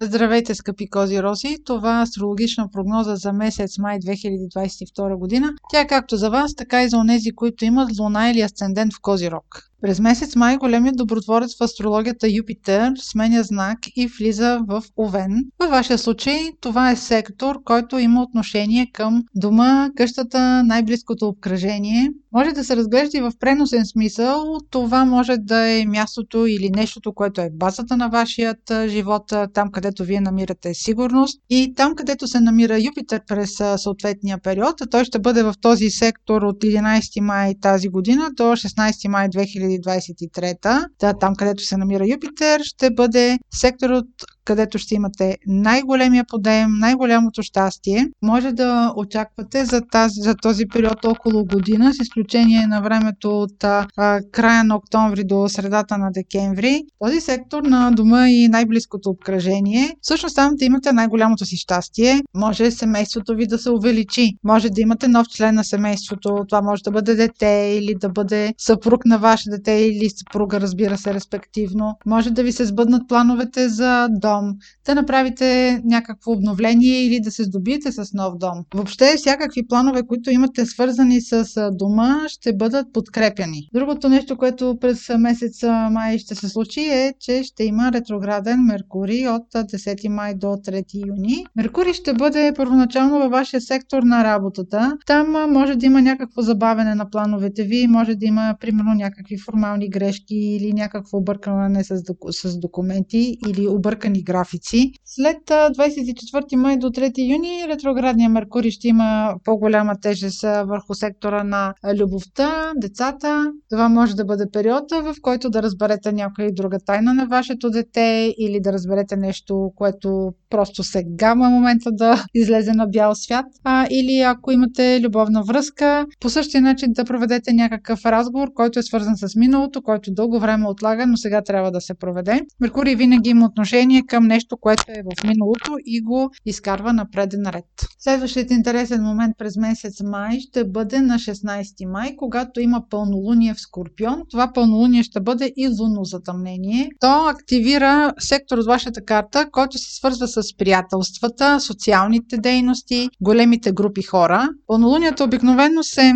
Здравейте, скъпи кози рози! Това е астрологична прогноза за месец май 2022 година. Тя е както за вас, така и за онези, които имат луна или асцендент в кози рок. През месец май големият добротворец в астрологията Юпитер сменя знак и влиза в Овен. Във вашия случай това е сектор, който има отношение към дома, къщата, най-близкото обкръжение. Може да се разглежда и в преносен смисъл. Това може да е мястото или нещото, което е базата на вашият живот, там където вие намирате сигурност. И там, където се намира Юпитер през съответния период, той ще бъде в този сектор от 11 май тази година до 16 май 2000 2023, да, там където се намира Юпитер, ще бъде секторът където ще имате най-големия подем, най-голямото щастие. Може да очаквате за, тази, за този период около година, с изключение на времето от а, края на октомври до средата на декември. Този сектор на дома и най-близкото обкръжение, всъщност там да имате най-голямото си щастие. Може семейството ви да се увеличи. Може да имате нов член на семейството. Това може да бъде дете или да бъде съпруг на ваше дете или съпруга, разбира се, респективно. Може да ви се сбъднат плановете за дом дом, да направите някакво обновление или да се здобиете с нов дом. Въобще всякакви планове, които имате свързани с дома, ще бъдат подкрепяни. Другото нещо, което през месец май ще се случи е, че ще има ретрограден Меркурий от 10 май до 3 юни. Меркурий ще бъде първоначално във вашия сектор на работата. Там може да има някакво забавене на плановете ви, може да има примерно някакви формални грешки или някакво объркване с, с документи или объркани графици. След 24 май до 3 юни ретроградния Меркурий ще има по-голяма тежест върху сектора на любовта, децата. Това може да бъде период, в който да разберете някоя друга тайна на вашето дете или да разберете нещо, което просто сега е момента да излезе на бял свят. А, или ако имате любовна връзка, по същия начин да проведете някакъв разговор, който е свързан с миналото, който дълго време отлага, но сега трябва да се проведе. Меркурий винаги има отношение към нещо, което е в миналото и го изкарва на преден ред. Следващият интересен момент през месец май ще бъде на 16 май, когато има пълнолуние в Скорпион. Това пълнолуние ще бъде и лунно затъмнение. То активира сектор от вашата карта, който се свързва с приятелствата, социалните дейности, големите групи хора. Пълнолунията обикновено се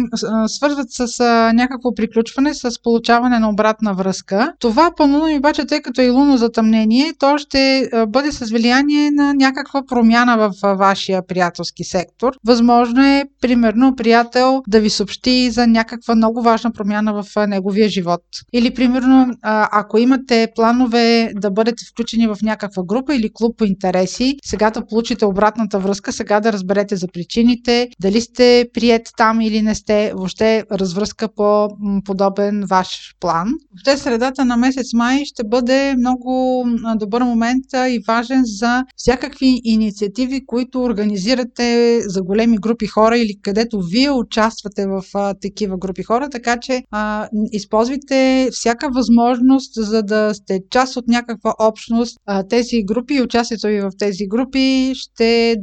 свързват с някакво приключване, с получаване на обратна връзка. Това пълнолуние обаче, тъй като е и лунно затъмнение, то ще бъде с влияние на някаква промяна в вашия приятелски сектор. Възможно е, примерно, приятел да ви съобщи за някаква много важна промяна в неговия живот. Или, примерно, ако имате планове да бъдете включени в някаква група или клуб по интереси, сега да получите обратната връзка, сега да разберете за причините, дали сте прият там или не сте, въобще развръзка по подобен ваш план. Въобще средата на месец май ще бъде много добър момент и важен за всякакви инициативи, които организирате за големи групи хора или където вие участвате в а, такива групи хора, така че а, използвайте всяка възможност, за да сте част от някаква общност. А, тези групи и участието ви в тези групи ще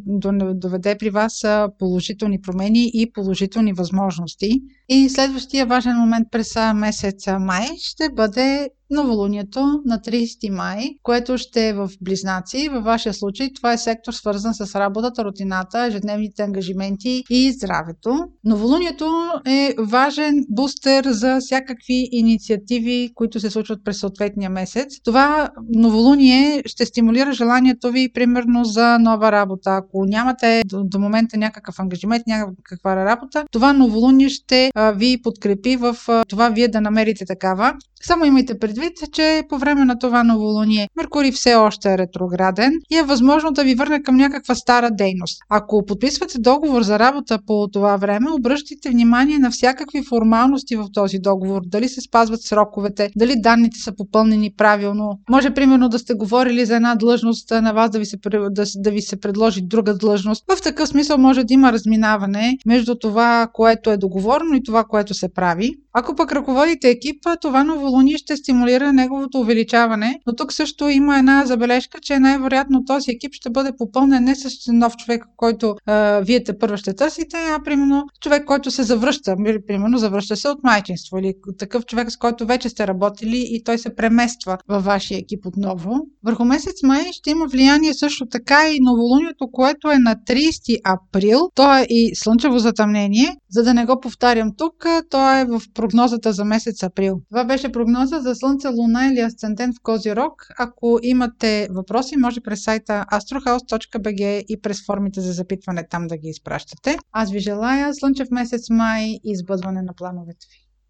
доведе при вас положителни промени и положителни възможности. И следващия важен момент през месец май ще бъде новолунието на 30 май, което ще е в Близнаци. Във вашия случай това е сектор свързан с работата, рутината, ежедневните ангажименти и здравето. Новолунието е важен бустер за всякакви инициативи, които се случват през съответния месец. Това новолуние ще стимулира желанието ви, примерно, за нова работа. Ако нямате до, до момента някакъв ангажимент, някаква работа, това новолуние ще ви подкрепи в това вие да намерите такава. Само имайте предвид, че по време на това новолуние Меркурий все още е ретрограден и е възможно да ви върне към някаква стара дейност. Ако подписвате договор за работа по това време, обръщайте внимание на всякакви формалности в този договор. Дали се спазват сроковете, дали данните са попълнени правилно. Може примерно да сте говорили за една длъжност на вас да ви се, да, да ви се предложи друга длъжност. В такъв смисъл може да има разминаване между това, което е договорено и това, което се прави. Ако пък ръководите екипа, това новолуние ще стимулира неговото увеличаване, но тук също има една забележка, че най-вероятно този екип ще бъде попълнен не с нов човек, който а, вие те първо ще търсите, а примерно човек, който се завръща, примерно завръща се от майчинство или такъв човек, с който вече сте работили и той се премества във вашия екип отново. Върху месец май ще има влияние също така и новолунието, което е на 30 април. То е и слънчево затъмнение. За да не го повтарям тук, то е в прогнозата за месец април. Това беше прогноза за Слънце, Луна или Асцендент в Козирог. Ако имате въпроси, може през сайта astrohouse.bg и през формите за запитване там да ги изпращате. Аз ви желая слънчев месец май и избъдване на плановете ви.